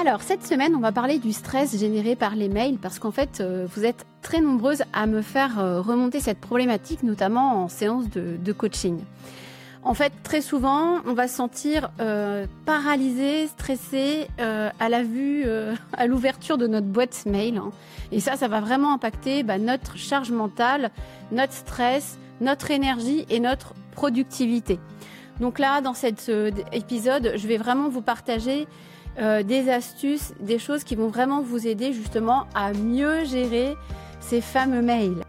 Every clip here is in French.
Alors, cette semaine, on va parler du stress généré par les mails parce qu'en fait, euh, vous êtes très nombreuses à me faire euh, remonter cette problématique, notamment en séance de, coaching. En fait, très souvent, on va se sentir euh, paralysé, stressé à la vue, à l'ouverture de notre boîte mail. Hein. Et ça, ça va vraiment impacter bah, notre charge mentale, notre stress, notre énergie et notre productivité. Donc là, dans cet épisode, je vais vraiment vous partager euh, des astuces, des choses qui vont vraiment vous aider justement à mieux gérer ces fameux mails.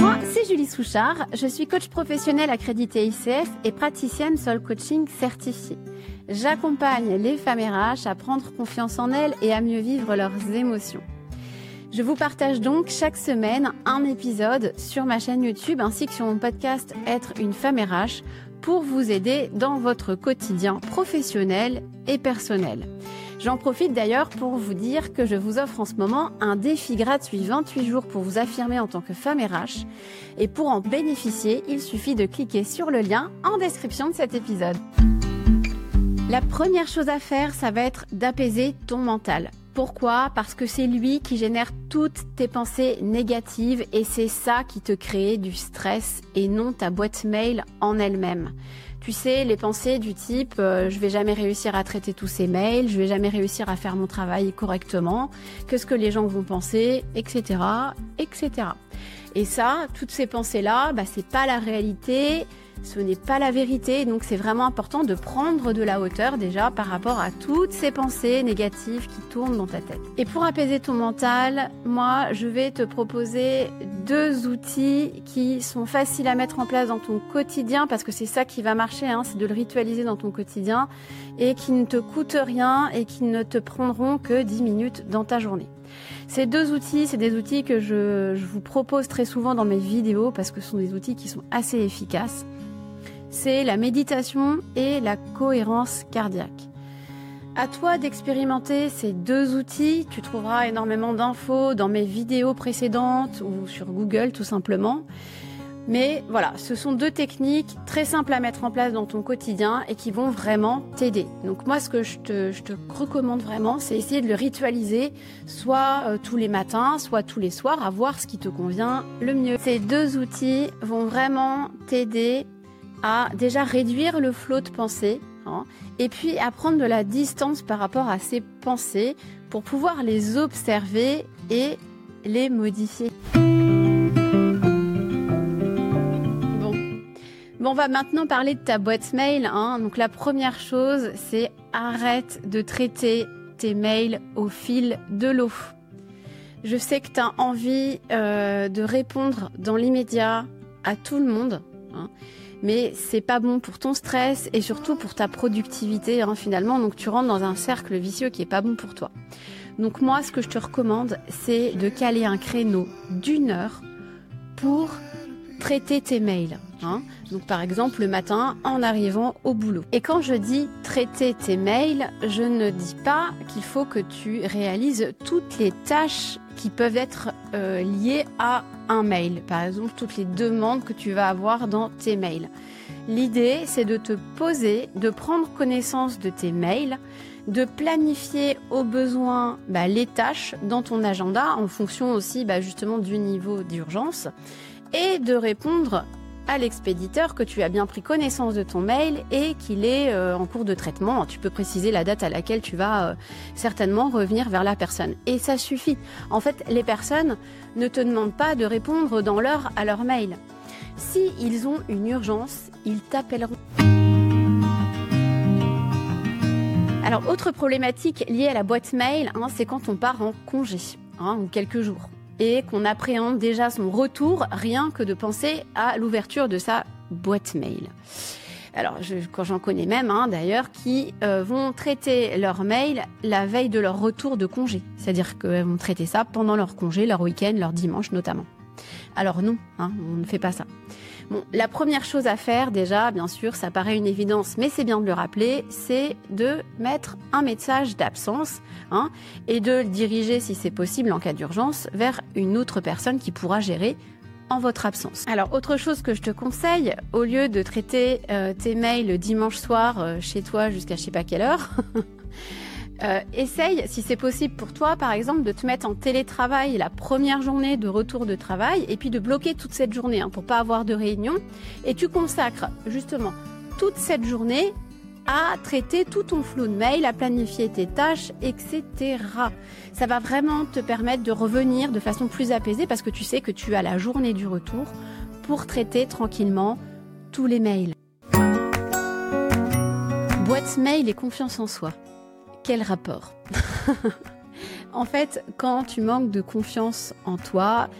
Moi, c'est Julie Souchard, je suis coach professionnel accrédité ICF et praticienne Soul Coaching certifiée. J'accompagne les femmes RH à prendre confiance en elles et à mieux vivre leurs émotions. Je vous partage donc chaque semaine un épisode sur ma chaîne YouTube ainsi que sur mon podcast Être une femme RH pour vous aider dans votre quotidien professionnel et personnel. J'en profite d'ailleurs pour vous dire que je vous offre en ce moment un défi gratuit 28 jours pour vous affirmer en tant que femme RH. Et pour en bénéficier, il suffit de cliquer sur le lien en description de cet épisode. La première chose à faire, ça va être d'apaiser ton mental. Pourquoi? Parce que c'est lui qui génère toutes tes pensées négatives et c'est ça qui te crée du stress et non ta boîte mail en elle-même. Tu sais, les pensées du type euh, je vais jamais réussir à traiter tous ces mails, je vais jamais réussir à faire mon travail correctement, qu'est-ce que les gens vont penser, etc., etc. Et ça, toutes ces pensées-là, bah, c'est pas la réalité, ce n'est pas la vérité, donc c'est vraiment important de prendre de la hauteur déjà par rapport à toutes ces pensées négatives qui tournent dans ta tête. Et pour apaiser ton mental, moi, je vais te proposer deux outils qui sont faciles à mettre en place dans ton quotidien, parce que c'est ça qui va marcher, hein, c'est de le ritualiser dans ton quotidien, et qui ne te coûtent rien et qui ne te prendront que 10 minutes dans ta journée. Ces deux outils, c'est des outils que je, je, vous propose très souvent dans mes vidéos parce que ce sont des outils qui sont assez efficaces c'est la méditation et la cohérence cardiaque. À toi d'expérimenter ces deux outils. Tu trouveras énormément d'infos dans mes vidéos précédentes ou sur Google tout simplement. Mais voilà, ce sont deux techniques très simples à mettre en place dans ton quotidien et qui vont vraiment t'aider. Donc moi, ce que je te, recommande vraiment, c'est essayer de le ritualiser, soit euh, tous les matins, soit tous les soirs, à voir ce qui te convient le mieux. Ces deux outils vont vraiment t'aider à déjà réduire le flot de pensée hein, et puis à prendre de la distance par rapport à ces pensées pour pouvoir les observer et les modifier. Bon. On va maintenant parler de ta boîte mail. Hein. Donc la première chose, c'est arrête de traiter tes mails au fil de l'eau. Je sais que tu as envie euh, de répondre dans l'immédiat à tout le monde. Hein mais c'est pas bon pour ton stress et surtout pour ta productivité hein, finalement. Donc tu rentres dans un cercle vicieux qui est pas bon pour toi. Donc moi, ce que je te recommande, c'est de caler un créneau d'une heure pour traiter tes mails. Hein. Par exemple le matin en arrivant au boulot. Et quand je dis traiter tes mails, je ne dis pas qu'il faut que tu réalises toutes les tâches qui peuvent être euh, liées à un mail. Par exemple, toutes les demandes que tu vas avoir dans tes mails. L'idée, c'est de te poser, de prendre connaissance de tes mails, de planifier au besoin bah, les tâches dans ton agenda en fonction aussi bah, justement du niveau d'urgence et de répondre à l'expéditeur que tu as bien pris connaissance de ton mail et qu'il est euh, en cours de traitement. Tu peux préciser la date à laquelle tu vas euh, certainement revenir vers la personne. Et ça suffit. En fait, les personnes ne te demandent pas de répondre dans l'heure à leur mail. Si ils ont une urgence, ils t'appelleront. Alors, autre problématique liée à la boîte mail, hein, c'est quand on part en congé, hein, ou quelques jours et qu'on appréhende déjà son retour rien que de penser à l'ouverture de sa boîte mail. Alors, quand j'en connais même, hein, d'ailleurs, qui euh, vont traiter leur mail la veille de leur retour de congé. C'est-à-dire qu'elles vont traiter ça pendant leur congé, leur week-end, leur dimanche notamment. Alors non, hein, on ne fait pas ça. Bon, la première chose à faire déjà, bien sûr, ça paraît une évidence, mais c'est bien de le rappeler, c'est de mettre un message d'absence hein, et de le diriger, si c'est possible, en cas d'urgence, vers une autre personne qui pourra gérer en votre absence. Alors, autre chose que je te conseille, au lieu de traiter euh, tes mails le dimanche soir euh, chez toi jusqu'à je sais pas quelle heure, Euh, essaye, si c'est possible pour toi, par exemple, de te mettre en télétravail la première journée de retour de travail et puis de bloquer toute cette journée hein, pour pas avoir de réunion. Et tu consacres justement toute cette journée à traiter tout ton flot de mails, à planifier tes tâches, etc. Ça va vraiment te permettre de revenir de façon plus apaisée parce que tu sais que tu as la journée du retour pour traiter tranquillement tous les mails. Boîte mail et confiance en soi. Quel rapport En fait, quand tu manques de confiance en toi,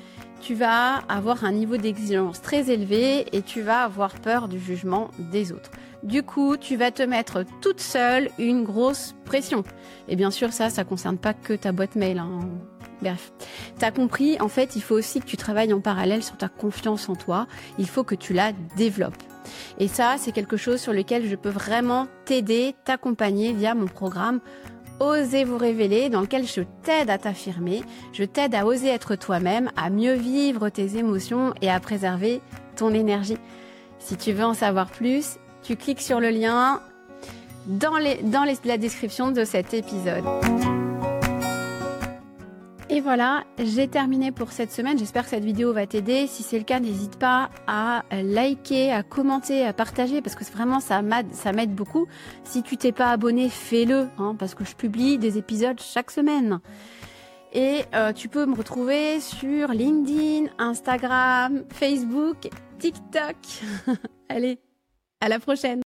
tu vas avoir un niveau d'exigence très élevé et tu vas avoir peur du jugement des autres. Du coup, tu vas te mettre toute seule une grosse pression. Et bien sûr, ça, ça concerne pas que ta boîte mail. Hein. Bref, t'as compris, en fait, il faut aussi que tu travailles en parallèle sur ta confiance en toi. Il faut que tu la développes. Et ça, c'est quelque chose sur lequel je peux vraiment t'aider, t'accompagner via mon programme Osez vous révéler, dans lequel je t'aide à t'affirmer, je t'aide à oser être toi-même, à mieux vivre tes émotions et à préserver ton énergie. Si tu veux en savoir plus, tu cliques sur le lien dans, la description de cet épisode. Et voilà, j'ai terminé pour cette semaine. J'espère que cette vidéo va t'aider. Si c'est le cas, n'hésite pas à liker, à commenter, à partager parce que vraiment ça m'aide beaucoup. Si tu t'es pas abonné, fais-le hein, parce que je publie des épisodes chaque semaine. Et euh, tu peux me retrouver sur LinkedIn, Instagram, Facebook, TikTok. Allez, à la prochaine.